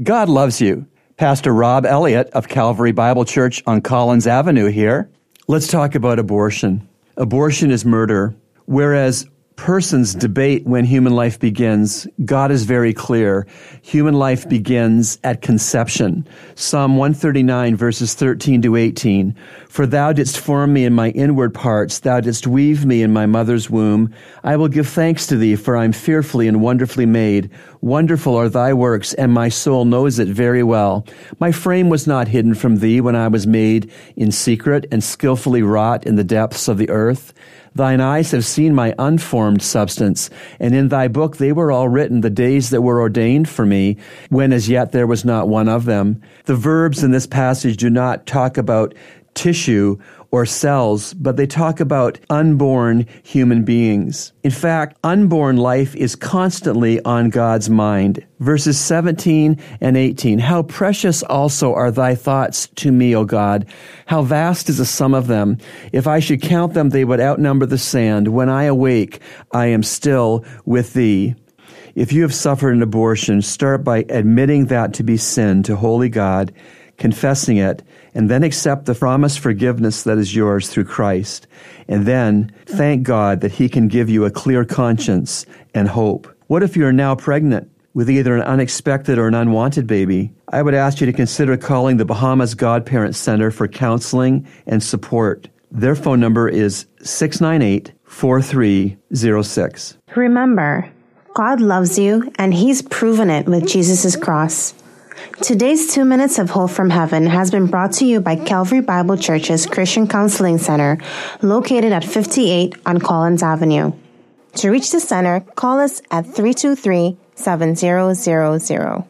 God loves you. Pastor Rob Elliott of Calvary Bible Church on Collins Avenue here. Let's talk about abortion. Abortion is murder. Whereas persons debate when human life begins, God is very clear. Human life begins at conception. Psalm 139 verses 13 to 18. For thou didst form me in my inward parts. Thou didst weave me in my mother's womb. I will give thanks to thee, for I am fearfully and wonderfully made. Wonderful are thy works, and my soul knows it very well. My frame was not hidden from thee when I was made in secret and skillfully wrought in the depths of the earth. Thine eyes have seen my unformed substance, and in thy book they were all written, the days that were ordained for me, when as yet there was not one of them. The verbs in this passage do not talk about tissue or cells, but they talk about unborn human beings. In fact, unborn life is constantly on God's mind. Verses 17 and 18. How precious also are thy thoughts to me, O God. How vast is the sum of them. If I should count them, they would outnumber the sand. When I awake, I am still with thee. If you have suffered an abortion, start by admitting that to be sin to holy God confessing it, and then accept the promised forgiveness that is yours through Christ. And then thank God that He can give you a clear conscience and hope. What if you are now pregnant? With either an unexpected or an unwanted baby, I would ask you to consider calling the Bahamas Godparent Center for counseling and support. Their phone number is 698 4306. Remember, God loves you and He's proven it with Jesus' cross. Today's Two Minutes of Hope from Heaven has been brought to you by Calvary Bible Church's Christian Counseling Center, located at 58 on Collins Avenue. To reach the center, call us at 323 7000.